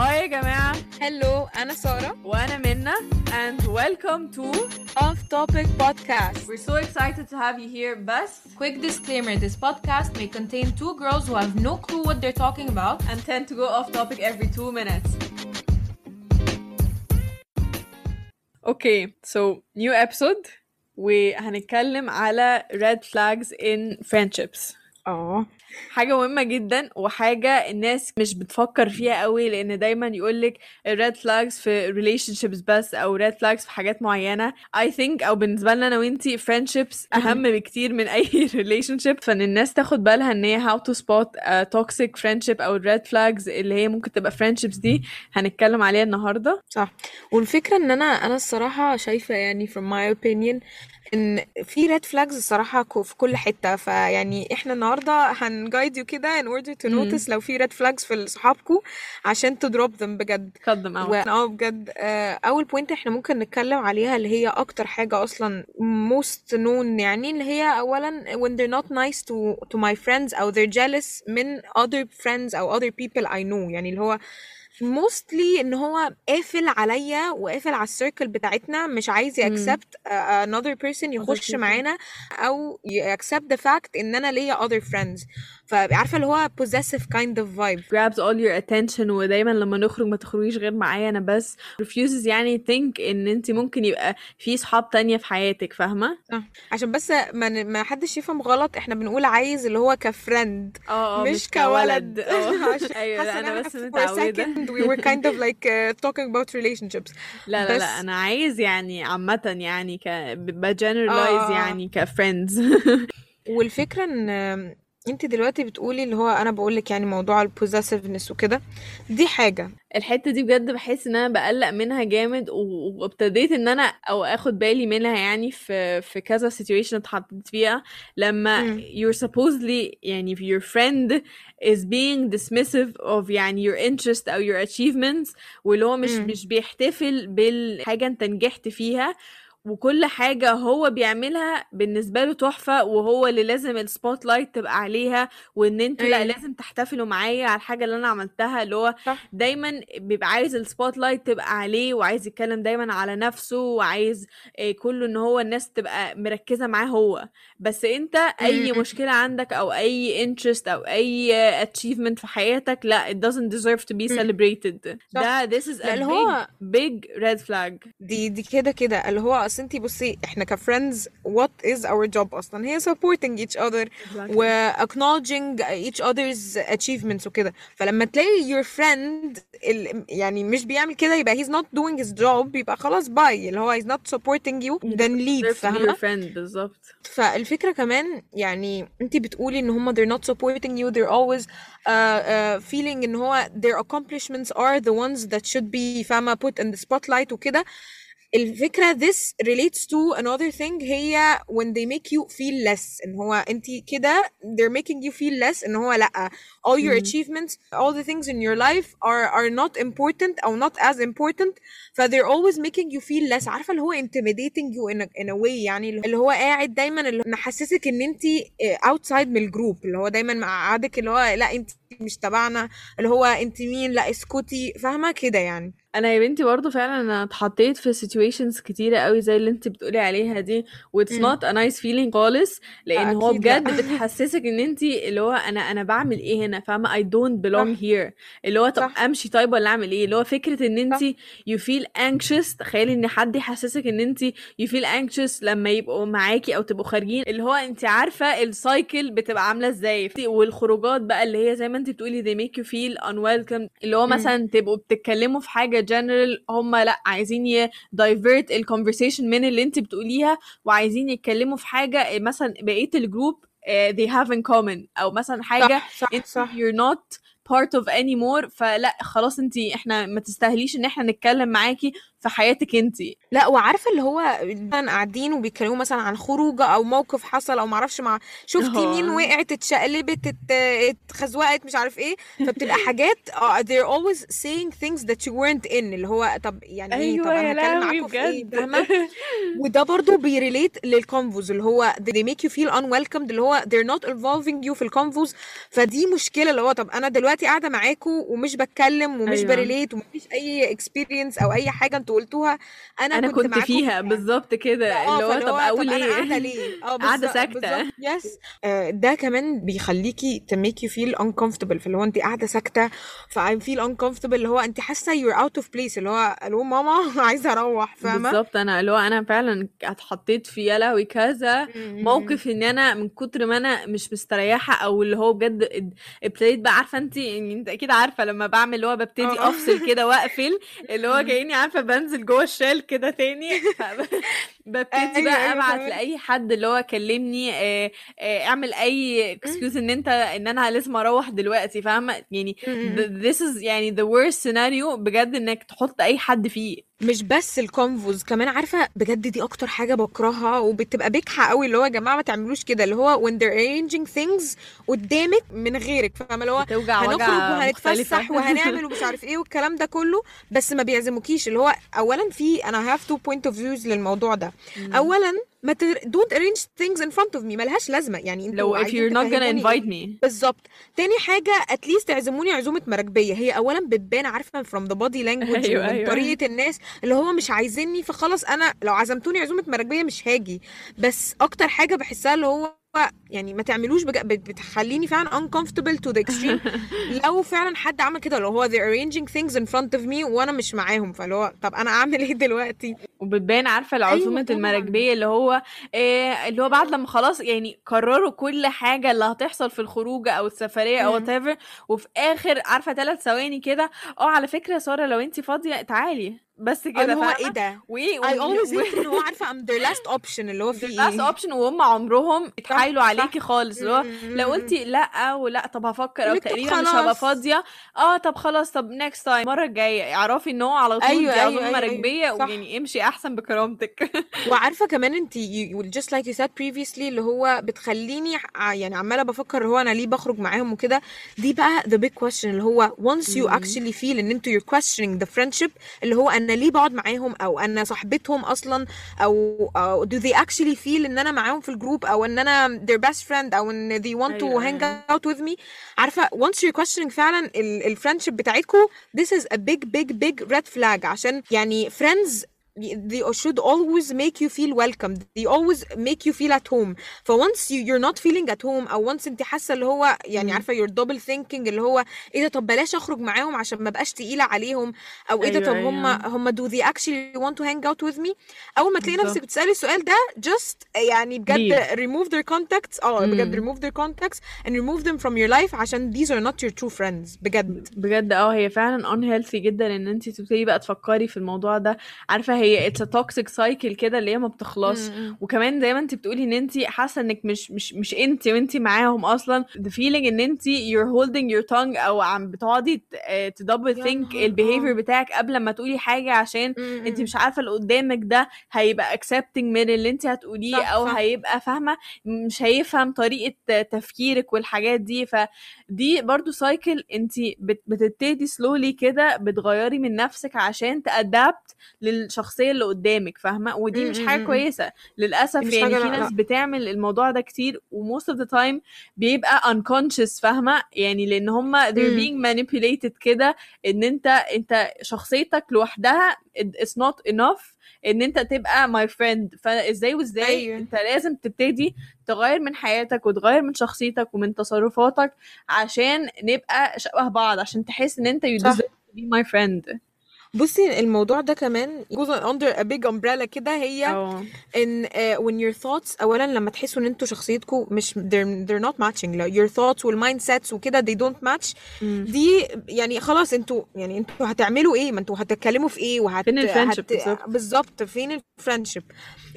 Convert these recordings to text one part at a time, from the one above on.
هاي يا جماعة هلو أنا سارة وأنا منى and welcome to Off Topic Podcast. We're so excited to have you here بس Quick disclaimer this podcast may contain two girls who have no clue what they're talking about. and tend to go off topic every two minutes. Okay, so new episode وهنتكلم على red flags in friendships. اه حاجة مهمة جدا وحاجة الناس مش بتفكر فيها قوي لأن دايما يقولك red flags في relationships بس أو red flags في حاجات معينة. I think أو بالنسبة لنا أنا وإنتي friendships أهم بكتير من أي relationship. فإن الناس تاخد بالها إن هي how to spot a toxic friendship أو red flags اللي هي ممكن تبقى friendships دي هنتكلم عليها النهاردة. صح. والفكرة إن أنا أنا الصراحة شايفة يعني from my opinion إن في red flags الصراحة في كل حتة. فيعني إحنا النهاردة هن guide you كده in order to مم. notice لو في red flags في صحابكم عشان ت drop them بجد out و- آه بجد آه، أول point إحنا ممكن نتكلم عليها اللي هي أكتر حاجة أصلا most known يعني اللي هي اولا when they're not nice to to my friends أو they're jealous من other friends أو other people I know يعني اللي هو mostly إن هو قافل عليا وقافل على ال circle بتاعتنا مش عايز ي مم. accept uh, another person يخش. معانا أو ي accept the fact إن أنا ليا other friends فعارفة اللي هو possessive kind of vibe. Grabs all your attention ودايما لما نخرج ما تخرجيش غير معايا أنا بس. Refuses يعني think إن أنت ممكن يبقى في صحاب تانية في حياتك فاهمة؟ صح. عشان بس ما ما حدش يفهم غلط إحنا بنقول عايز اللي هو كفريند آه مش كولد. آه أيوه أنا بس second we were kind of like uh, talking about relationships. لا لا بس لا أنا عايز يعني عامة يعني ك ب generalize آه آه. يعني ك friends والفكرة إن انت دلوقتي بتقولي اللي هو أنا بقولك يعني موضوع ال possessiveness وكده دي حاجة الحتة دي بجد بحس إن أنا بقلق منها جامد و- وابتديت إن أنا أو آخد بالي منها يعني في في كذا situation اتحطيت فيها لما you're supposedly يعني your friend is being dismissive of يعني your interest أو your achievements واللي هو مش. مش بيحتفل بالحاجة أنت نجحت فيها وكل حاجة هو بيعملها بالنسبة له تحفة وهو اللي لازم ال spotlight تبقى عليها وإن أنتوا لأ أيوه. لازم تحتفلوا معايا على الحاجة اللي أنا عملتها اللي هو صح. دايما بيبقى عايز ال spotlight تبقى عليه وعايز يتكلم دايما على نفسه وعايز آه، كله إن هو الناس تبقى مركزة معاه هو. بس أنت أي مم. مشكلة عندك أو أي interest أو أي achievement في حياتك لأ it doesn't deserve to be مم. celebrated. ده this is a big هو big red flag. دي دي كده كده. اللي هو اصل انتي بصي احنا كفريندز what is our job اصلا هي supporting each other و exactly acknowledging each other's achievements وكده فلما تلاقي your friend ال- يعني مش بيعمل كده يبقى he's not doing his job يبقى خلاص باي اللي هو he's not supporting you you then don't leave deserve to be your فاهمة friend بالظبط فالفكرة كمان يعني انتي بتقولي ان هما they're not supporting you they're always uh, uh, feeling ان هو their accomplishments are the ones that should be فاهمة put in the spotlight وكده الفكرة this relates to another thing هي when they make you feel less ان هو انتي كده they're making you feel less ان هو لأ all your مم. achievements all the things in your life are are not important أو not as important ف they're always making you feel less عارفة اللي هو intimidating you in a, in a way يعني اللي هو قاعد دايما اللي محسسك ان انتي آه, outside من الجروب اللي هو دايما مقعدك اللي هو لا انتي مش تبعنا اللي هو انتي مين لا اسكتي فاهمة كده يعني أنا يا بنتي برضه فعلا أنا اتحطيت في situations كتيرة قوي زي اللي انت بتقولي عليها دي و it's مم. not a nice feeling خالص لأن هو لأ. بجد بتحسسك إن انت اللي هو أنا أنا بعمل إيه هنا؟ I don't belong صح. here. اللي هو طب صح. أمشي طيب ولا أعمل إيه؟ اللي هو فكرة إن انت صح you feel anxious تخيلي إن حد يحسسك إن انت you feel anxious لما يبقوا معاكي أو تبقوا خارجين. اللي هو انت عارفة السايكل بتبقى عاملة إزاي. والخروجات بقى اللي هي زي ما انت بتقولي they make you feel unwelcome. اللي هو مم. مثلا تبقوا بتتكلموا في حاجة general هم لأ عايزين ي divert ال conversation من اللي انت بتقوليها وعايزين يتكلموا في حاجة مثلا بقية الجروب uh, they have in common أو مثلا حاجة صح صح صح. you're not part of anymore. فلا خلاص انت إحنا ما تستاهليش ان إحنا نتكلم معاكي في حياتك انت لا وعارفة اللي هو مثلا قاعدين وبيتكلموا مثلا عن خروجة أو موقف حصل أو معرفش مع شفتي مين وقعت اتشقلبت ات- اتخزوقت مش عارف إيه. فبتبقى حاجات uh, they're always saying things that you weren't in. اللي هو طب يعني إيه؟ طب أيوه يا أنا هتكلم لهوي معاكم في إيه؟ فاهمة؟ وده برضو بي relate لل convos اللي هو they make you feel unwelcomed اللي هو they're not involving you في ال convos فدي مشكلة اللي هو طب أنا دلوقتي دلوقتي قاعدة معاكوا ومش بتكلم ومش أيوه. ب relate ومفيش أي experience أو أي حاجة أنتوا قلتوها أنا أنا كنت كنت فيها بالظبط كده آه اللي هو طب أقول أنا قاعدة إيه ليه؟ آه قاعدة ساكتة. yes ده كمان بيخليكي to make you feel uncomfortable فاللي هو انت قاعدة ساكتة ف I feel uncomfortable اللي هو انت حاسة you're out of place اللي هو ألو ماما عايزة أروح فاهمة؟ بالظبط أنا اللي هو أنا فعلا اتحطيت في يا لهوي كذا م- موقف إن أنا من كتر ما أنا مش مستريحة أو اللي هو بجد ابتديت بقى عارفة انت يعني انت أكيد عارفة لما بعمل اللي هو ببتدي آه. افصل كده واقفل اللي هو كأني عارفة بنزل جوه ال shell كده تاني. ببتدي أيوه بقى أيوه ابعت لأي حد اللي هو كلمني آه، آه، اعمل أي excuse إن انت إن أنا لازم أروح دلوقتي فاهمة؟ يعني th- this is يعني the worst scenario بجد إنك تحط أي حد فيه. مش بس ال convos كمان عارفة بجد دي أكتر حاجة بكرهها وبتبقى بجحه قوي اللي هو يا جماعة ما تعملوش كده اللي هو when they're arranging things قدامك من غيرك فاهمة؟ اللي هو هنخرج وهنتفسح وهنعمل ومش عارف إيه والكلام ده كله بس ما بيعزموكيش اللي هو اولا في أنا have two point of views للموضوع ده. اولا ما ت... don't arrange things in front of me ملهاش لازمة. يعني أنتوا لو if you're not gonna invite إيه؟ me. بالظبط. تاني حاجة اتليست تعزموني عزومة مراكبية. هي أولا بتبان عارفة from the body language أيوه ومن أيوه. طريقة الناس اللي هو مش عايزيني فخلاص أنا لو عزمتوني عزومة مراكبية مش هاجي. بس أكتر حاجة بحسها اللي هو يعني ما تعملوش بج... بت- بتخليني فعلا uncomfortable to the extreme. لو فعلا حد عمل كده لو هو they're arranging things in front of me وأنا مش معاهم فاللي هو طب أنا أعمل إيه دلوقتي؟ وبتبان عارفة العزومه طبعا. المراكبية اللي هو إيه اللي هو بعد لما خلاص يعني قرروا كل حاجة اللي هتحصل في الخروجه أو السفرية أو whatever وفي آخر عارفة ثلاث ثواني كده آه على فكرة يا سارة لو انت فاضية تعالي. بس كده اللي هو إيه ده؟ وايه I always hate ان هو عارفة I'm their last option اللي هو the في last إيه option وهم عمرهم صح يتحايلوا عليكي خالص اللي هو لو قلتي لأ ولا طب هفكر أو تقريبا مش هبقى فاضية. آه طب خلاص طب next time المرة الجاية. اعرفي إن هو على طول دي عزومه أيوه أيوه أيوه. مراكبيه صح. ويعني امشي أحسن بكرامتك. وعارفة كمان انت just like you said previously اللي هو بتخليني يعني عمالة بفكر هو أنا ليه بخرج معاهم وكده. دي بقى the big question اللي هو once you actually feel إن أنتوا you're questioning the friendship اللي هو أنا ليه بقعد معاهم أو أنا صاحبتهم أصلا أو, أو do they actually feel ان أنا معاهم في الجروب أو ان أنا their best friend أو ان they want to أيوه hang أيوه out with me عارفه once you're questioning فعلا الفريندشيب بتاعتكم this is a big big big red flag عشان يعني friends they should always make you feel welcome they always make you feel at home ف once you, you're not feeling at home او once انت حاسه اللي هو يعني مم. عارفه you're double thinking اللي هو ايه ده طب بلاش اخرج معاهم عشان ما بقاش تقيله عليهم او ايه ده ايوه طب هم ايوه هم do they actually want to hang out with me اول ما تلاقي نفسك بالظبط بتسالي السؤال ده just يعني بجد leave remove their contacts اه بجد امم remove their contacts and remove them from your life عشان these are not your true friends بجد بجد اه هي فعلا unhealthy جدا ان انت تبتدي بقى تفكري في الموضوع ده عارفه هي it's a toxic cycle كده اللي هي ما بتخلص. امم وكمان زي ما انت بتقولي ان انت حاسة انك مش مش مش انت وانت معاهم أصلا. The feeling ان انت you're holding your tongue أو عم بتقعدي تدبل نهار. البيهيفير بتاعك قبل ما تقولي حاجة عشان انت مش عارفة اللي قدامك ده هيبقى accepting من اللي انت هتقوليه صح أو صح. هيبقى فاهمة مش هيفهم طريقة تفكيرك والحاجات دي. فدي برضو سايكل انت بت- بتبتدي سلولي كده بتغيري من نفسك عشان تأدابت للشخصيه اللي قدامك فاهمة؟ ودي مش حاجة إمم. كويسة. للأسف مش يعني في ناس لأ. بتعمل الموضوع ده كتير و most of the time بيبقى unconscious فاهمة؟ يعني لأن هم they're being manipulated كده إن أنت أنت شخصيتك لوحدها it- it's not enough إن أنت تبقى my friend. فإزاي وإزاي أيوه. أنت لازم تبتدي تغير من حياتك وتغير من شخصيتك ومن تصرفاتك عشان نبقى شبه بعض عشان تحس إن أنت you deserve to be my friend. بصي الموضوع ده كمان goes under a big umbrella كده هي آه. إن uh, when your thoughts اولا لما تحسوا إن أنتوا شخصيتكم مش they're, they're not matching لا your thoughts وال mindsets وكده they don't match مم. دي يعني خلاص أنتوا يعني أنتوا هتعملوا إيه؟ ما أنتوا هتتكلموا في إيه؟ وهت فين ال friendship hat بالظبط. بالظبط فين ال friendship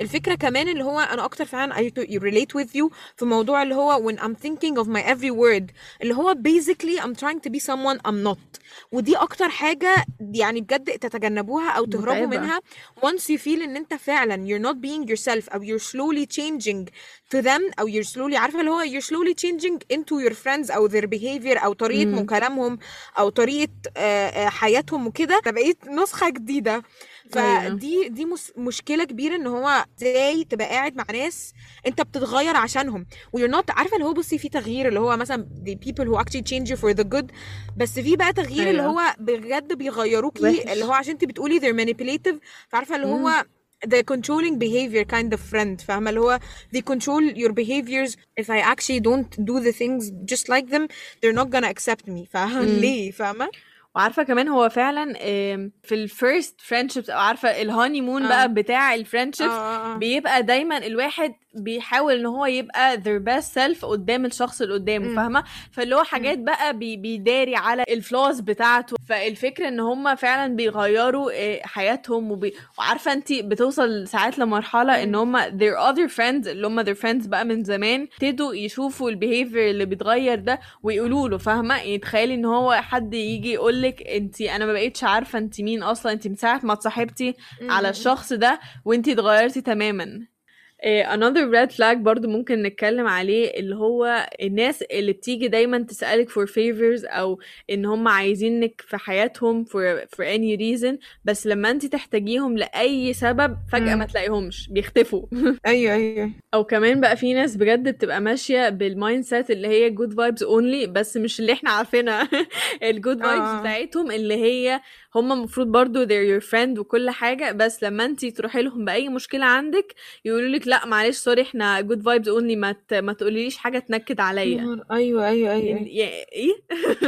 الفكرة كمان اللي هو أنا أكتر فعلا I relate with you في موضوع اللي هو when I'm thinking of my every word اللي هو basically I'm trying to be someone I'm not ودي أكتر حاجة يعني بجد تتجنبوها أو تهربوا متعبة منها once you feel ان انت فعلا you're not being yourself أو you're slowly changing to them أو you're slowly عارفه اللي هو you're slowly changing into your friends أو their behavior أو طريقه مم. كلامهم أو طريقه آه، آه، حياتهم وكده فبقيت نسخه جديده أيوه فدي دي مس مشكلة كبيرة ان هو إزاي تبقى قاعد مع ناس انت بتتغير عشانهم و you're not عارفة اللي هو بصي في تغيير اللي هو مثلا the people who actually change you for the good بس في بقى تغيير اللي أيوه هو بجد بيغيروكي اللي هو عشان انت بتقولي they're manipulative فعارفة اللي امم هو the controlling behavior kind of friend فاهمة اللي هو they control your behaviors if I actually don't do the things just like them they're not gonna accept me فاهمة امم ليه فاهمة وعارفة كمان هو فعلا في ال first friendships أو عارفة ال honeymoon آه. بقى بتاع ال friendships آه آه. بيبقى دايما الواحد بيحاول إن هو يبقى their best self قدام الشخص اللي قدامه فاهمة؟ فاللي هو حاجات بقى بي بيداري على ال flaws بتاعته. فالفكرة إن هم فعلا بيغيروا آه، حياتهم وبي... وعارفة انت بتوصل ساعات لمرحلة إن هم their other friends اللي هم their friends بقى من زمان ابتدوا يشوفوا ال behavior اللي بيتغير ده ويقولوا له فاهمة؟ يعني تخيلي إن هو حد يجي يقول لك انت أنا ما بقيتش عارفة انت مين أصلا انت من ساعة ما اتصاحبتي على الشخص ده وانت اتغيرتي تماما. Another red flag برضو ممكن نتكلم عليه اللي هو الناس اللي بتيجي دايما تسألك for favors أو إن هم عايزينك في حياتهم for, for any reason بس لما انت تحتاجيهم لأي سبب فجأة ما تلاقيهمش بيختفوا. أيوه أيوه. أو كمان بقى في ناس بجد بتبقى ماشية بال mindset اللي هي good vibes only بس مش اللي إحنا عارفينها. ال good vibes آه. بتاعتهم اللي هي هم المفروض برضو they're your friend وكل حاجة بس لما انت تروحي لهم بأي مشكلة عندك يقولوا لك لأ معلش sorry إحنا good vibes only ما ت... ما تقوليليش حاجة تنكد يا عليا أيوه أيوه أيوه يعني يا- إيه؟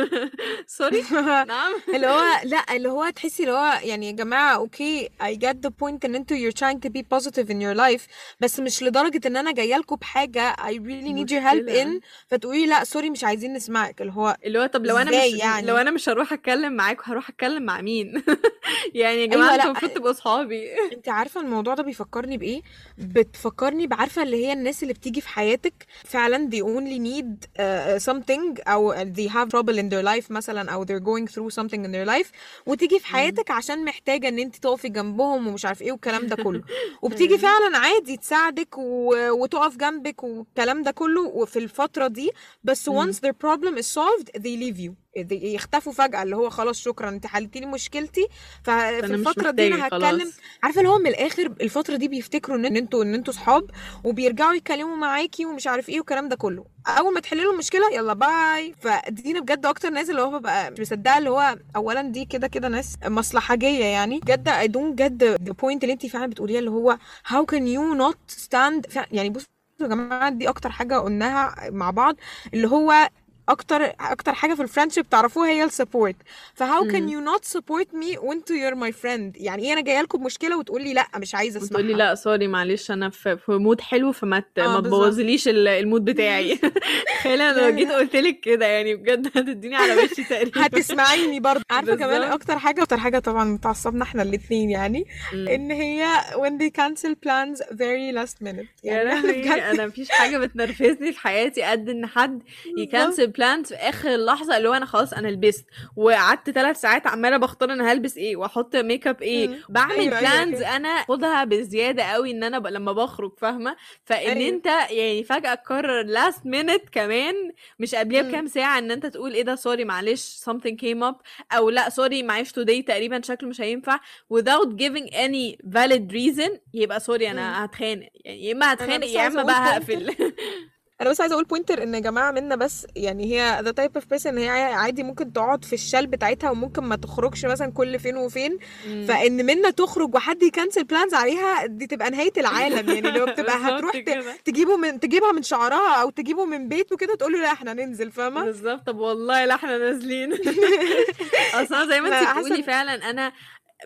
sorry نعم. اللي هو لأ اللي هو تحسي اللي هو يعني يا جماعة okay I get the point ان أنتوا you're trying to be positive in your life بس مش لدرجة إن أنا جاية لكم بحاجة I really need your help in فتقولي لأ sorry مش عايزين نسمعك اللي هو اللي هو طب لو أنا مش يعني لو أنا مش هروح أتكلم معاك هروح أتكلم مع مين؟ يعني يا جماعة أيوه أنتوا المفروض تبقوا صحابي. انت عارفة الموضوع ده بيفكرني بإيه؟ بتفكرني بعارفة اللي هي الناس اللي بتيجي في حياتك فعلا they only need uh, something أو they have trouble in their life مثلا أو they're going through something in their life وتيجي في. حياتك عشان محتاجة إن انت تقفي جنبهم ومش عارف إيه والكلام ده كله. وبتيجي فعلا عادي تساعدك و... وتقف جنبك والكلام ده كله وفي الفترة دي بس once their problem is solved they leave you. يختفوا فجأة اللي هو خلاص شكرا انت حلتي لي مشكلتي ففي الفترة دي أنا هتكلم عارفة اللي هو من الآخر الفترة دي بيفتكروا إن أنتوا إن أنتوا صحاب وبيرجعوا يتكلموا معاكي ومش عارف إيه والكلام ده كله. أول ما تحلي لهم مشكلة يلا باي. فدي بجد أكتر ناس اللي هو ببقى مش مصدقة اللي هو اولا دي كده كده ناس مصلحجية يعني. بجد don't get the, the point اللي انت فعلا بتقوليها اللي هو how can you not stand فع- يعني بصوا يا جماعة دي أكتر حاجة قلناها مع بعض اللي هو أكتر أكتر حاجة في ال friendship تعرفوها هي ال support ف how can. you not support me وانتوا you're my friend يعني إيه أنا جاية لكم بمشكله وتقولي لأ مش عايزة وتقولي اسمعها لأ sorry معلش أنا في mood حلو فما. آه ما تبوظليش ال- ال mood بتاعي. تخيل أنا لا لو جيت قلت لك كده يعني بجد هتديني على وشي تقريبا. هتسمعيني برضه. عارفة كمان أكتر حاجة أكتر حاجة طبعا بتعصبنا إحنا الاثنين يعني مم. إن هي when they cancel plans very last minute. يعني أنا أنا مفيش حاجة بتنرفزني في حياتي قد إن حد ي cancel plans في آخر اللحظة اللي هو أنا خلاص أنا لبست. وقعدت ثلاث ساعات عمالة بختار أنا هلبس إيه وأحط ميك اب إيه. مم. بعمل أيوه plans أيوه. أنا خدها بزيادة قوي إن أنا ب... لما بخرج فاهمة؟ فإن أيوه. أنت يعني فجأة تقرر last minute كمان مش قبلها مم. بكام ساعة إن أنت تقول إيه ده sorry معلش something came up أو لأ sorry معلش today تقريبا شكله مش هينفع without giving any valid reason يبقى sorry. أنا هتخانق. يعني يا إما هتخانق يا إما بقى هقفل. أنا بس عايزة أقول pointer إن يا جماعة منا بس يعني هي the type of person هي عادي ممكن تقعد في ال shell بتاعتها وممكن ما تخرجش مثلا كل فين وفين. مم. فإن منا تخرج وحد ي cancel plans عليها دي تبقى نهاية العالم يعني اللي هو بتبقى هتروح تجيبه من تجيبها من شعرها أو تجيبه من بيته كده تقول له لا إحنا ننزل فاهمة؟ بالظبط. طب والله لا إحنا نازلين. أصلا زي ما انت بتقولي فعلا أنا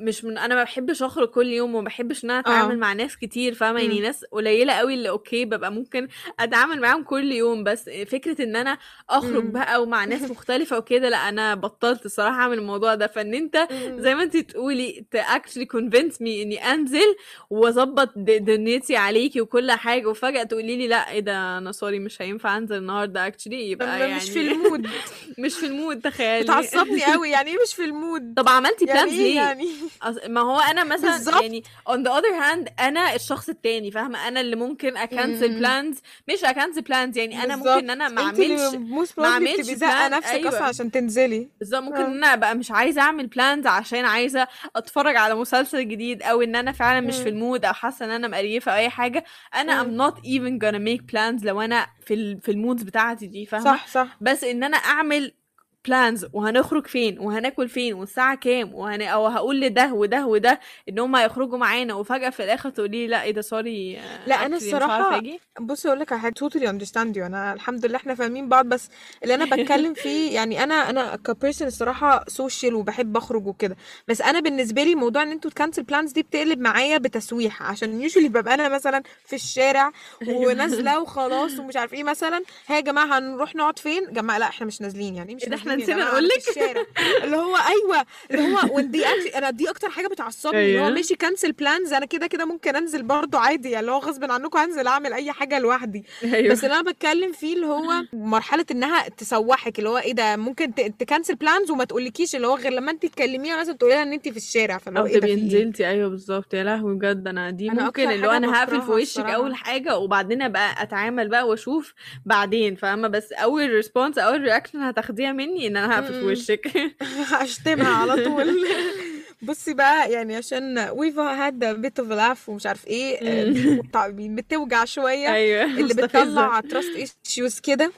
مش من أنا ما بحبش أخرج كل يوم وما بحبش إن أنا أتعامل آه مع ناس كتير فاهمة؟ يعني ناس قليلة قوي اللي okay ببقى ممكن أتعامل معاهم كل يوم بس فكرة إن أنا أخرج امم بقى ومع ناس مختلفة وكده لأ أنا بطلت الصراحه اعمل الموضوع ده. فإن أنت زي ما أنت تقولي actually convince me إني أنزل وأظبط دنيتي عليكي وكل حاجة وفجأة تقولي لي لأ إيه ده أنا sorry مش هينفع أنزل النهارده. Actually يبقى لما مش في يعني ال mood. مش في ال mood تخيلي. بتعصبني قوي يعني إيه مش في ال mood؟ طب عملتي يعني plans إيه ليه؟ يعني؟ ما هو أنا مثلا بالظبط. يعني on the other hand أنا الشخص التاني فاهمة أنا اللي ممكن أ cancel. plans مش أ cancel plans يعني أنا بالظبط. ممكن إن أنا ما اعملش ما أعملش plan، نفسك أصلا أيوة. عشان تنزلي بالظبط ممكن آه. إن أنا ابقى مش عايزة أعمل plans عشان عايزة أتفرج على مسلسل جديد أو إن أنا فعلا مش. في ال mood أو حاسة إن أنا مقريفة أو أي حاجة أنا. I'm not even gonna make plans لو أنا في في ال moods بتاعتي دي فاهمة صح صح بس إن أنا أعمل plans وهنخرج فين؟ وهناكل فين؟ والساعة كام؟ وهن... أو هقول لده وده وده إن هم هيخرجوا معانا وفجأة في الآخر تقولي لي لأ إيه ده sorry لا، الصراحة أجي. بصي أقول لك على حاجة understand you. أنا الحمد لله إحنا فاهمين بعض بس اللي أنا بتكلم فيه يعني أنا أنا ك person الصراحة social وبحب أخرج وكده. بس أنا بالنسبة لي موضوع إن أنتوا ت cancel plans دي بتقلب معايا بتسويح عشان يوجولي ببقى أنا مثلا في الشارع ونازلة وخلاص ومش عارف إيه مثلا ها يا جماعة هنروح نقعد فين؟ جماعة لأ إحنا مش نازلين يعني إيه مش إيه يا نسينا نقول لك؟ اللي هو أيوه اللي هو ودي أنا دي أكتر حاجة بتعصبني اللي هو أيوه. ماشي cancel plans أنا كده كده ممكن أنزل برضو عادي يعني اللي هو غصب عنكم هنزل أعمل أي حاجة لوحدي أيوه بس اللي أنا بتكلم فيه اللي هو مرحلة إنها تسوحك اللي هو إيه ده ممكن ت cancel plans وما تقولكيش اللي هو غير لما انت تكلميها مثلا تقولي لها إن انت في الشارع فاللي هو إيه ده إيه نزلتي أيوه بالظبط يا لهوي بجد أنا دي أنا ممكن اللي هو أنا هقفل في وشك. أول حاجة وبعدين أبقى أتعامل بقى وأشوف بعدين فاهمة بس أول response أول reaction هتاخديها مني إن أنا هقفل في. وشك. هشتمها على طول. بصي بقى يعني عشان a bit of a laugh ومش عارف إيه آه، بتوجع شوية. أيوه اللي. بتطلع trust issues كده.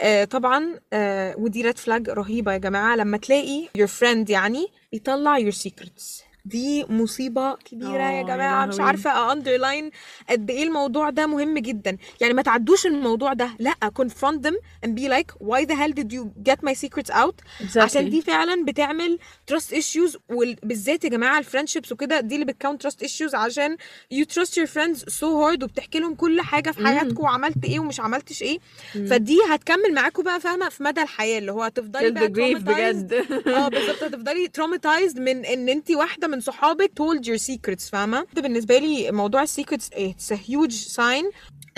آه طبعا آه ودي red flag رهيبة يا جماعة. لما تلاقي your friend يعني يطلع your secrets. دي مصيبة كبيرة آه، يا يا جماعة مش لهوي. عارفة underline قد إيه الموضوع ده مهم جدا يعني ما تعدوش الموضوع ده لأ confront them and be like why the hell did you get my secrets out عشان Exactly. دي فعلا بتعمل trust issues وبالذات يا جماعة ال friendships وكده دي اللي بتكون trust issues عشان you trust your friends so hard وبتحكي لهم كل حاجة في. حياتكم وعملت إيه ومش عملتش إيه مم. فدي هتكمل معاكم بقى فاهمة في مدى الحياة اللي هو هتفضلي till بقى grave traumatized بجد آه بالظبط هتفضلي traumatized من إن انت واحدة من صحابك told your secrets فاهمة؟ ده بالنسبة لي موضوع ال secrets it's a huge sign.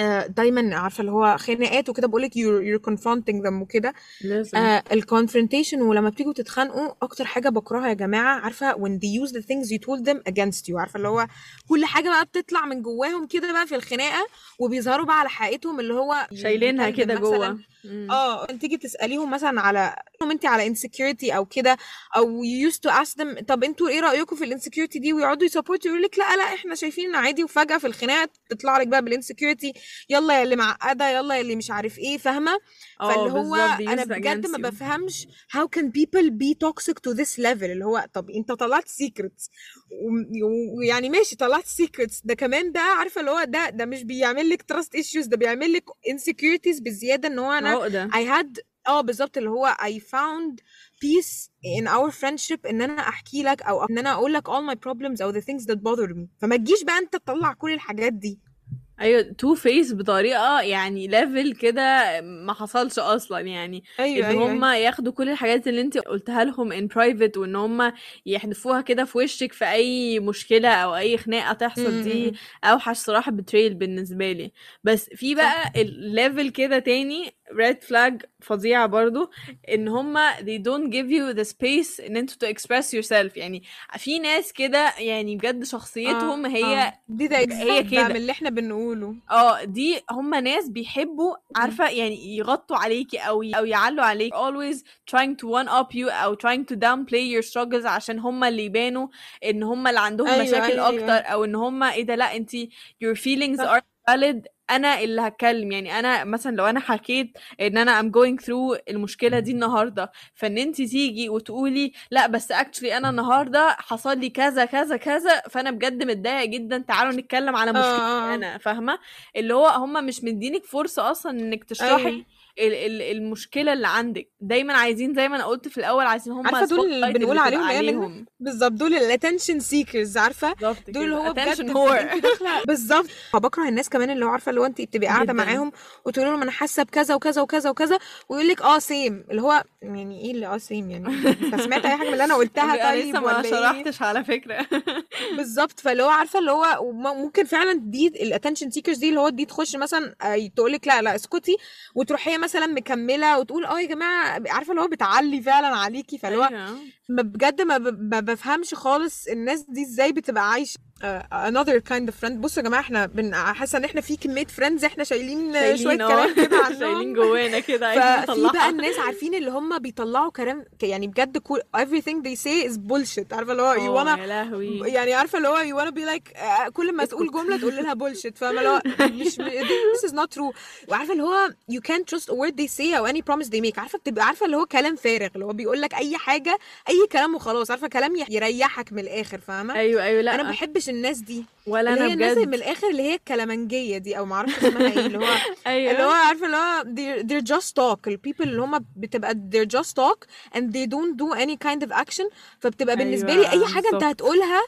آه، دايما عارفة اللي هو خناقات وكده بقول لك you're, you're confronting them وكده. لازم. آه ال confrontation ولما بتيجوا تتخانقوا أكتر حاجة بكرهها يا جماعة عارفة when they use the things you told them against you عارفة اللي هو كل حاجة بقى بتطلع من جواهم كده بقى في الخناقة وبيظهروا بقى على حقيقتهم اللي هو شايلينها كده جوه. آه تيجي تسأليهم مثلا على أنت على insecurity أو كده أو used to ask them طب أنتوا إيه رأيكم في ال insecurity دي؟ ويقعدوا ي support يقول لك لا لا إحنا شايفين عادي وفجأة في الخناقة تطلع لك بقى بال insecurity يلا يا اللي معقدة يلا يا اللي مش عارف إيه فاهمة؟ آه فاللي هو بالظبط they أنا بجد ما. بفهمش how can people be toxic to this level اللي هو طب أنت طلعت و- ويعني ماشي طلعت secrets ده كمان ده عارفة اللي هو ده ده مش بيعمل لك trust issues ده بيعمل لك insecurities بالزياده إن هو أنا I had آه بالظبط اللي هو I found peace in our friendship إن أنا أحكي لك أو إن أنا أقول لك all my problems أو the things that bother me. فما تجيش بقى أنت تطلع كل الحاجات دي. أيوه two-faced بطريقة يعني level كده ما حصلش أصلا يعني. أيوه إن أيوه هم ياخدوا كل الحاجات اللي أنت قلتها لهم in private وإن هم يحدفوها كده في وشك في أي مشكلة أو أي خناقة تحصل دي أوحش صراحة betrayal بالنسبة لي. بس في بقى ال level كده تاني red flag فظيعة برضو إن هم they don't give you the space إن أنتوا to express yourself يعني في ناس كده يعني بجد شخصيتهم آه، هي آه. دي ده هي كده. من اللي إحنا بنقوله آه دي هم ناس بيحبوا عارفة يعني يغطوا عليكي أو أو يعلوا عليك always trying to one up you أو trying to downplay your struggles عشان هم اللي يبانوا إن هم اللي عندهم أيوة، مشاكل أيوة، أكتر أيوة. أو إن هم إيه ده لأ انت your feelings صح. are valid أنا اللي هتكلم يعني أنا مثلا لو أنا حكيت إن أنا I'm going through المشكلة دي النهارده فإن انت تيجي وتقولي لأ بس actually أنا النهارده حصل لي كذا كذا كذا فأنا بجد متضايقة جدا تعالوا نتكلم على آه، مشكلتي آه، آه. أنا فاهمة اللي هو هم مش مدينك فرصة أصلا إنك تشرحي أيوة. ال- ال- المشكلة اللي عندك. دايما عايزين زي ما أنا قلت في الأول عايزين هم عارفة دول اللي بنقول عليهم عليهم. بالظبط دول ال attention seekers عارفة؟ دول اللي. هو بجد بالظبط. بكره الناس كمان اللي هو عارفة اللي هو انت بتبقي قاعدة. معاهم وتقولي لهم أنا حاسة بكذا وكذا وكذا وكذا ويقول لك آه same اللي هو يعني إيه اللي آه same يعني؟ أنت سمعت أي حاجة من اللي أنا قلتها طيب لسه ما إيه؟ شرحتش على فكرة. بالظبط. فاللي هو عارفة اللي هو ممكن فعلا دي ال attention seekers دي اللي هو دي تخش مثلا تقول لك لا لا اسكتي وتروح هي مثلا مكملة وتقول آه يا جماعة عارفة اللي هو بتعلي فعلا عليكي فاللي هو أيوه. ما بجد ما, ب... ما بفهمش خالص الناس دي إزاي بتبقى عايشة uh, another kind of friend. بصوا يا جماعة إحنا بن... حاسة ان إحنا في كمية friends إحنا شايلين, شوية شايلين آه كلام كده عنهم. شايلين جوانا كده عايزين بقى الناس عارفين اللي هم بيطلعوا كلام يعني بجد كل everything they say is bullshit. عارفة اللي هو you آه wanna يعني عارفة اللي هو you wanna be like آه، كل ما تقول جملة تقول لها bullshit. فاهمة اللي هو مش this is not true. وعارفة اللي هو you can't trust a word they say أو any promise they make. عارفة بتبقى عارفة اللي هو كلام فارغ اللي هو بيقول لك أي حاجة أي كلام وخلاص. عارفة كلام يح- يريحك من الآخر فاهمة؟ أيوه أيوه أنا ما لا بحبش الناس دي. ولا أنا هي الناس من بجد. الآخر اللي هي الكلامنجية دي أو ما أعرفش اسمها إيه اللي هو اللي هو عارفة اللي هو they're, they're just talk. ال people اللي هم بتبقى they're just talk and they don't do any kind of action فبتبقى بالنسبة لي أي حاجة أنت هتقولها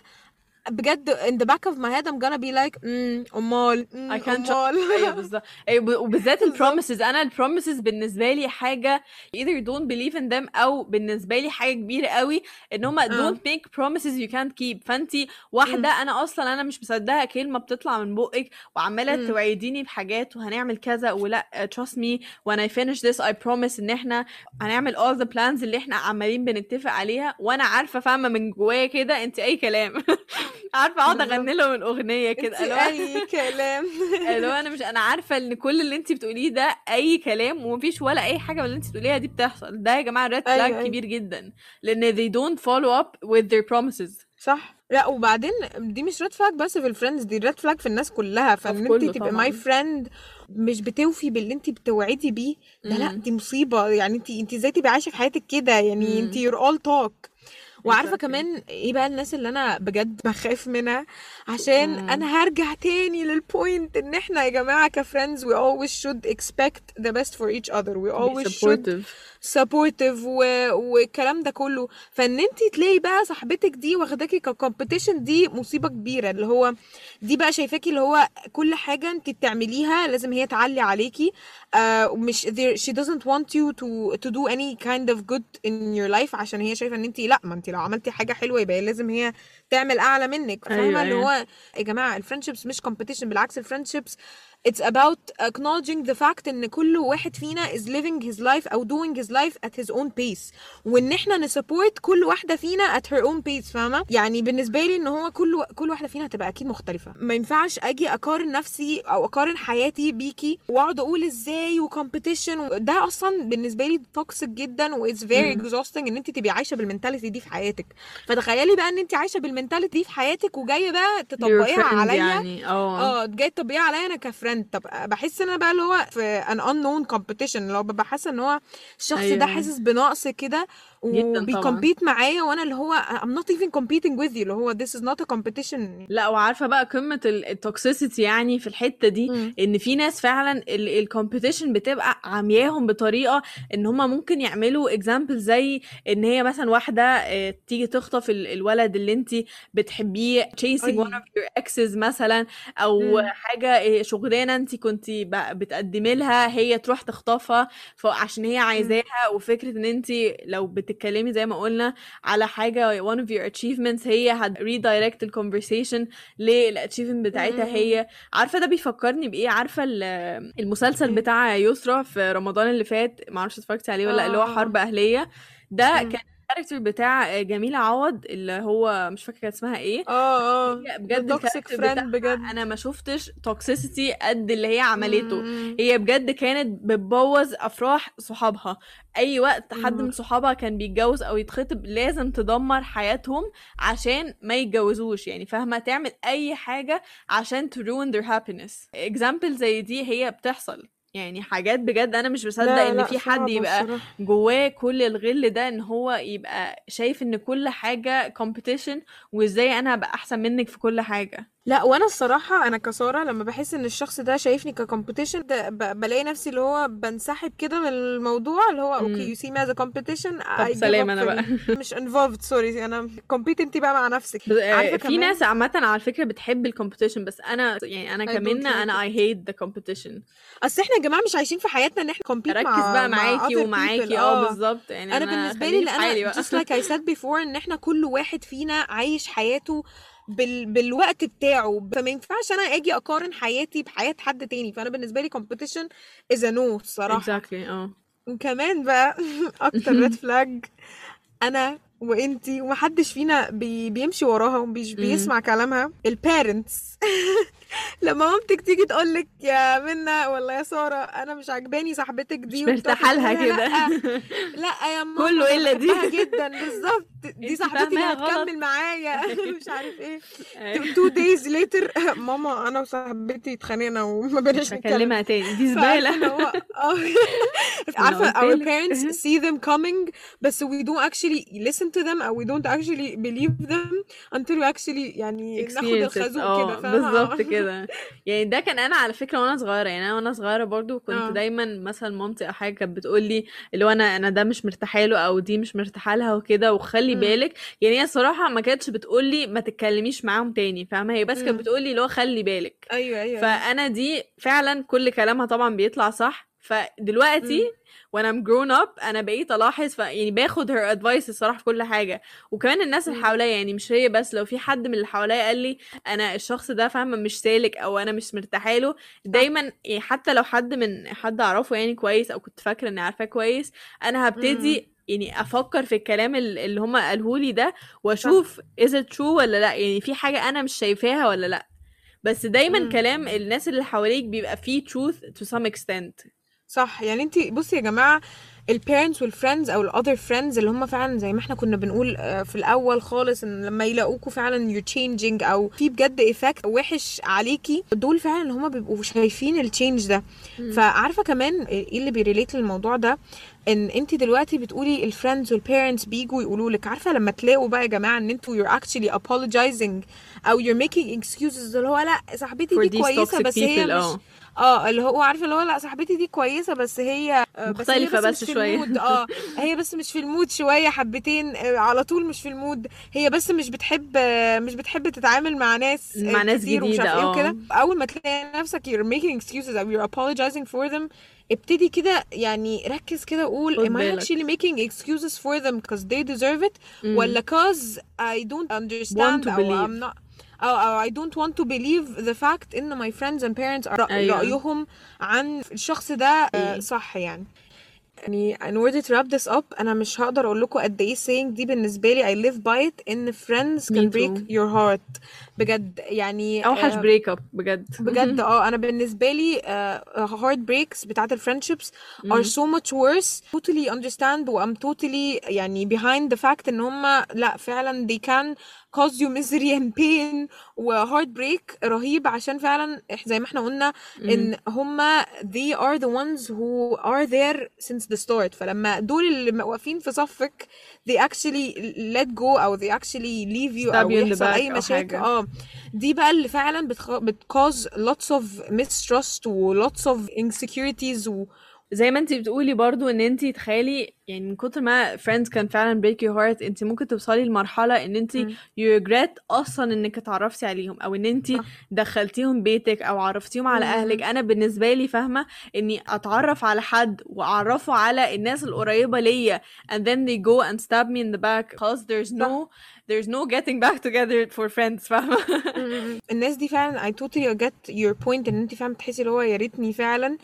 بجد in the back of my head I'm gonna be like امم أمال I امم can't أمال. أيوه بالظبط. ب- وبالذات ال promises أنا ال promises بالنسبة لي حاجة either don't believe in them أو بالنسبة لي حاجة كبيرة قوي إن هما آه. don't make promises you can't keep. فأنتي واحدة أنا أصلا أنا مش مصدقة كلمة بتطلع من بقك وعمالة توعديني بحاجات وهنعمل كذا ولا trust me when I finish this I promise إن إحنا هنعمل all the plans اللي إحنا عمالين بنتفق عليها وأنا عارفة فاهمة من جوايا كده انت أي كلام. عارفة أقعد أغني لهم الأغنية كده. اللي أي كلام. اللي هو أنا مش أنا عارفة إن كل اللي انت بتقوليه ده أي كلام ومفيش ولا أي حاجة من اللي انت بتقوليها دي بتحصل. ده يا جماعة red أيوه flag أيوه. كبير جدا. لأن they don't follow up with their promises. صح. لا وبعدين دي مش red flag بس في ال friends دي red flag في الناس كلها. فإن انت تبقى my friend مش بتوفي باللي انت بتوعدي بيه ده لا دي مصيبة. يعني انت انت إزاي تبقى عايشة في حياتك كده؟ يعني انت امم you're all exactly. كمان إيه بقى الناس اللي أنا بجد بخاف منها؟ عشان امم أنا هرجع تاني لل point إن إحنا يا جماعة ك friends we always should expect the best for each other. We be always should supportive. supportive و... والكلام ده كله. فإن أنت تلاقي بقى صاحبتك دي واخداكي ك competition دي مصيبة كبيرة. اللي هو دي بقى شايفاكي اللي هو كل حاجة أنت بتعمليها لازم هي تعلي عليكي. آه ومش there, she doesn't want you to to do any kind of good in your life عشان هي شايفة إن أنت لأ ما أنت لو عملتي حاجة حلوة يبقى لازم هي تعمل أعلى منك. فاهمة؟ اللي أيوه. هو يا جماعة ال friendships مش competition بالعكس ال friendships it's about acknowledging the fact إن كل واحد فينا is living his life أو doing his life at his own pace. وإن إحنا ن support كل واحدة فينا at her own pace فاهمة؟ يعني بالنسبة لي إن هو كل كل واحدة فينا هتبقى أكيد مختلفة. ما ينفعش أجي أقارن نفسي أو أقارن حياتي بيكي وأقعد أقول إزاي و competition ده أصلا بالنسبة لي toxic جدا و it's very امم exhausting إن انت تبقي عايشة بال mentality دي في حياتك. فتخيلي بقى إن انت عايشة بال mentality دي في حياتك وجاية بقى تطبقيها عليا. يعني آه. آه جاي تطبقيها عليا أنا ك friend طب بحس إن أنا بقى اللي هو في an unknown competition اللي هو ببقى حاسة إن هو الشخص ده أيوه. حاسس بنقص كده وبي compete معايا وأنا اللي هو I'm not even competing with you اللي هو this is not a competition لا وعارفة بقى قمة ال toxicity يعني في الحتة دي مم. إن في ناس فعلا ال competition بتبقى عمياهم بطريقة إن هم ممكن يعملوا example زي إن هي مثلا واحدة آه، تيجي تخطف ال- الولد اللي أنت بتحبيه chasing one اي of your exes مثلا أو مم. حاجة آه، شغلانة أنت كنت بتقدمي لها هي تروح تخطفها فعشان هي. عايزاها وفكرة إن أنت لو بتتكلمي زي ما قلنا على حاجة one of your achievements هي هت redirect ال conversation للاتشيفمنت بتاعتها. هي. عارفة ده بيفكرني بإيه؟ عارفة ال- المسلسل إيه؟ بتاع يسرا في رمضان اللي فات؟ معرفش اتفرجتي عليه ولا اللي هو آه. حرب أهلية. ده. كان ال character بتاع جميلة عوض اللي هو مش فاكرة كان اسمها إيه. آه آه. بجد friend بتاعها بجد. أنا ما شفتش toxicity قد اللي هي عملته. مم. هي بجد كانت بتبوظ أفراح صحابها. أي وقت حد من. صحابها كان بيتجوز أو يتخطب لازم تدمر حياتهم عشان ما يتجوزوش. يعني فاهمة؟ تعمل أي حاجة عشان to ruin their happiness. Example زي دي هي بتحصل. يعني حاجات بجد أنا مش مصدق لا إن لا في حد يبقى الصراحة جواه كل الغل ده إن هو يبقى شايف إن كل حاجة competition وإزاي أنا ابقى أحسن منك في كل حاجة. لا وأنا الصراحة أنا كسارة لما بحس إن الشخص ده شايفني ك competition بلاقي نفسي اللي هو بنسحب كده من الموضوع اللي هو okay you see me as competition طب يا سلام أنا بقى. مش involved sorry أنا compete انت بقى مع نفسك. بس عارفة آه، في كمان ناس عامة على فكرة بتحب ال competition بس أنا يعني like أنا it I hate the competition. أصل إحنا يا جماعة مش عايشين في حياتنا إن إحنا أركز مع بقى مع معاكي ومعاكي آه آه. بالظبط. يعني أنا بالنسبة لي أنا just like I said before إن إحنا كل واحد فينا عايش حياته بال... بالوقت بتاعه فما ينفعش أنا آجي أقارن حياتي بحياة حد تاني. فأنا بالنسبة لي competition is a no الصراحة. Exactly آه. وكمان بقى أكتر red flag أنا وإنتي ومحدش فينا بي بيمشي وراها ومش. بيسمع كلامها ال parents لما مامتك تيجي تقولك يا منى ولا يا سارة أنا مش عجباني صاحبتك مش دي وتروحي مرتاحة لها كده. لأ. يا ماما كله أنا إلا دي. جدا. بالظبط. دي صاحبتي اللي. هتكمل معايا. مش عارف إيه. two days later ماما أنا وصاحبتي اتخانقنا وما بقناش مش نتكلم تاني. دي هو آه. عارفة our parents see them coming بس we don't actually listen to them أو we don't actually believe them until we actually يعني ناخد. الخازوق كده فاهمة؟ بالظبط كده. يعني ده كان أنا على فكرة وأنا صغيرة يعني أنا وأنا صغيرة برضو كنت آه. دايما مثلا مامتي أو حاجة كانت بتقول لي اللي هو أنا أنا ده مش مرتاحة له أو دي مش مرتاحة لها وكده وخلي مم. بالك يعني هي صراحة ما كانتش بتقول لي ما تتكلميش معاهم تاني فاهمة هي بس كانت. بتقول لي اللي هو خلي بالك أيوه أيوه فأنا دي فعلا كل كلامها طبعا بيطلع صح فدلوقتي. وأنا I'm grown up أنا بقيت ألاحظ ف... يعني باخد her advice الصراحة في كل حاجة وكمان الناس اللي. حواليا يعني مش هي بس لو في حد من اللي حواليا قال لي أنا الشخص ده فاهمة مش سالك أو أنا مش مرتاحة له دايما يعني حتى لو حد من حد أعرفه يعني كويس أو كنت فاكرة إني عارفاه كويس أنا. هبتدي يعني أفكر في الكلام ال- اللي هم قالوه لي ده وأشوف is it true ولا لأ يعني في حاجة أنا مش شايفاها ولا لأ بس دايما مم. كلام الناس اللي حواليك بيبقى فيه truth to some extent صح. يعني انت بصي يا جماعة ال parents وال friends أو ال other friends اللي هم فعلا زي ما إحنا كنا بنقول آه، في الأول خالص إن لما يلاقوكوا فعلا you changing أو في بجد effect وحش عليكي دول فعلا اللي هم بيبقوا شايفين ال change ده. فعارفة كمان إيه اللي بي relate للموضوع ده؟ إن انت دلوقتي بتقولي ال friends وال parents بيجوا يقولوا لك عارفة لما تلاقوا بقى يا جماعة إن أنتوا you're actually apologizing أو you're making excuses اللي هو لأ صاحبتي دي كويسة بس هي مش آه اللي هو عارفة اللي هو لأ صاحبتي دي كويسة بس هي آه، بس هي مختلفة بس بس شوية. ال mood. آه هي بس مش في ال mood شوية حبتين آه، على طول مش في ال mood. هي بس مش بتحب آه، مش بتحب تتعامل مع ناس مع ناس عارفة إيه آه. وكده أول ما تلاقي نفسك you're making excuses أو you're apologizing for them ابتدي كده يعني ركز كده وقول خد am I actually making excuses for them because they deserve it. ولا cause I don't understand أو I'm not أو, أو I don't want to believe the fact إن my friends and parents are ايوه رأيهم عن الشخص ده آه، ايه صح يعني يعني in order to wrap this up أنا مش هقدر أقول لكم قد إيه saying دي بالنسبة لي I live by it إن friends me can break too your heart بجد يعني اوحش آه، بريك اب بجد بجد اه انا بالنسبه لي uh, heart breaks بتاعت الفريندشيبس are مم. so much worse totally understand و I'm totally يعني behind the fact ان هم لا فعلا they can cause you misery and pain و heart break رهيب عشان فعلا زي ما إحنا قلنا. ان هم they are the ones who are there since the start فلما دول اللي واقفين في صفك they actually let go أو they actually leave you أو يحصل اي مشاكل آه دي بقى اللي فعلا بتخ... بتcause lots of mistrust و lots of insecurities و زي ما انتي بتقولي برضو ان انتي تخيلي يعني من كتر ما friends كان فعلا break your heart انتي ممكن توصلي لمرحلة إن مم. you regret أصلا إنك اتعرفتي عليهم أو إن انتي صح دخلتيهم بيتك أو عرفتيهم على أهلك. أنا بالنسبة لي فاهمة إني أتعرف على حد وأعرفه على الناس القريبة ليا and then they go and stab me in the back خلاص there's no there's no getting back together for friends فاهمة مم. الناس دي فعلا I totally get your point إن انت فعلا بتحسي اللي هو يا ريتني فعلا.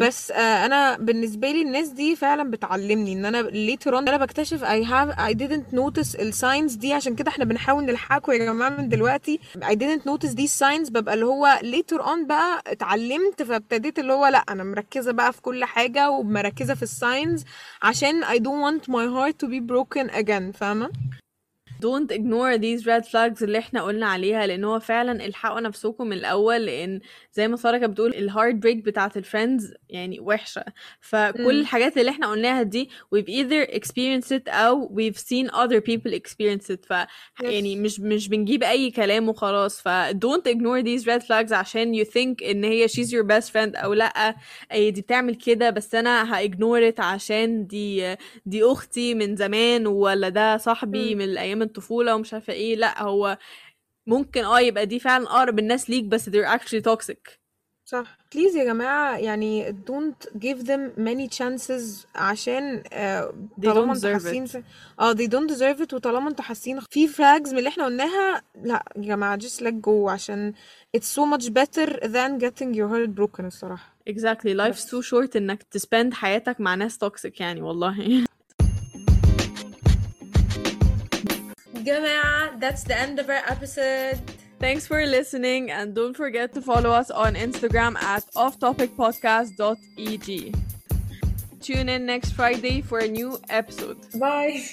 بس آه أنا بالنسبة لي الناس دي فعلا بتعلمني إن أنا later on أنا بكتشف I have I didn't notice ال signs دي. عشان كده إحنا بنحاول نلحقكم يا جماعة من دلوقتي. I didn't notice these signs. ببقى اللي هو later on بقى اتعلمت فابتديت اللي هو لأ أنا مركزة بقى في كل حاجة ومركزة في ال signs عشان I don't want my heart to be broken again. فاهمة؟ Don't ignore these red flags اللي إحنا قلنا عليها لأن هو فعلا إلحقوا نفسكم من الأول لأن زي ما سارة كانت بتقول ال heartbreak بتاعت ال friends يعني وحشة. فكل مم. الحاجات اللي إحنا قلناها دي we've either experienced it أو we've seen other people experience it. ف يعني yes مش مش بنجيب أي كلام وخلاص. ف don't ignore these red flags عشان you think إن هي she's your best friend أو لأ. اي دي بتعمل كده بس أنا هاجنور it عشان دي دي أختي من زمان ولا ده صاحبي مم. من أيام الطفولة ومش عارفة إيه لأ هو ممكن آه يبقى دي فعلا أقرب الناس ليك بس they're actually toxic. صح. بليز يا جماعة يعني don't give them many chances عشان آه، They طالما don't أنتوا حاسين آه they don't deserve it وطالما أنتوا حاسين في flags من اللي إحنا قلناها لأ يا جماعة just let go عشان it's so much better than getting your heart broken الصراحة. Exactly. Life's too short إنك تسبند حياتك مع ناس toxic يعني والله. Jama'a, that's the end of our episode. Thanks for listening and don't forget to follow us on Instagram at offtopicpodcast.eg. Tune in next Friday for a new episode. Bye.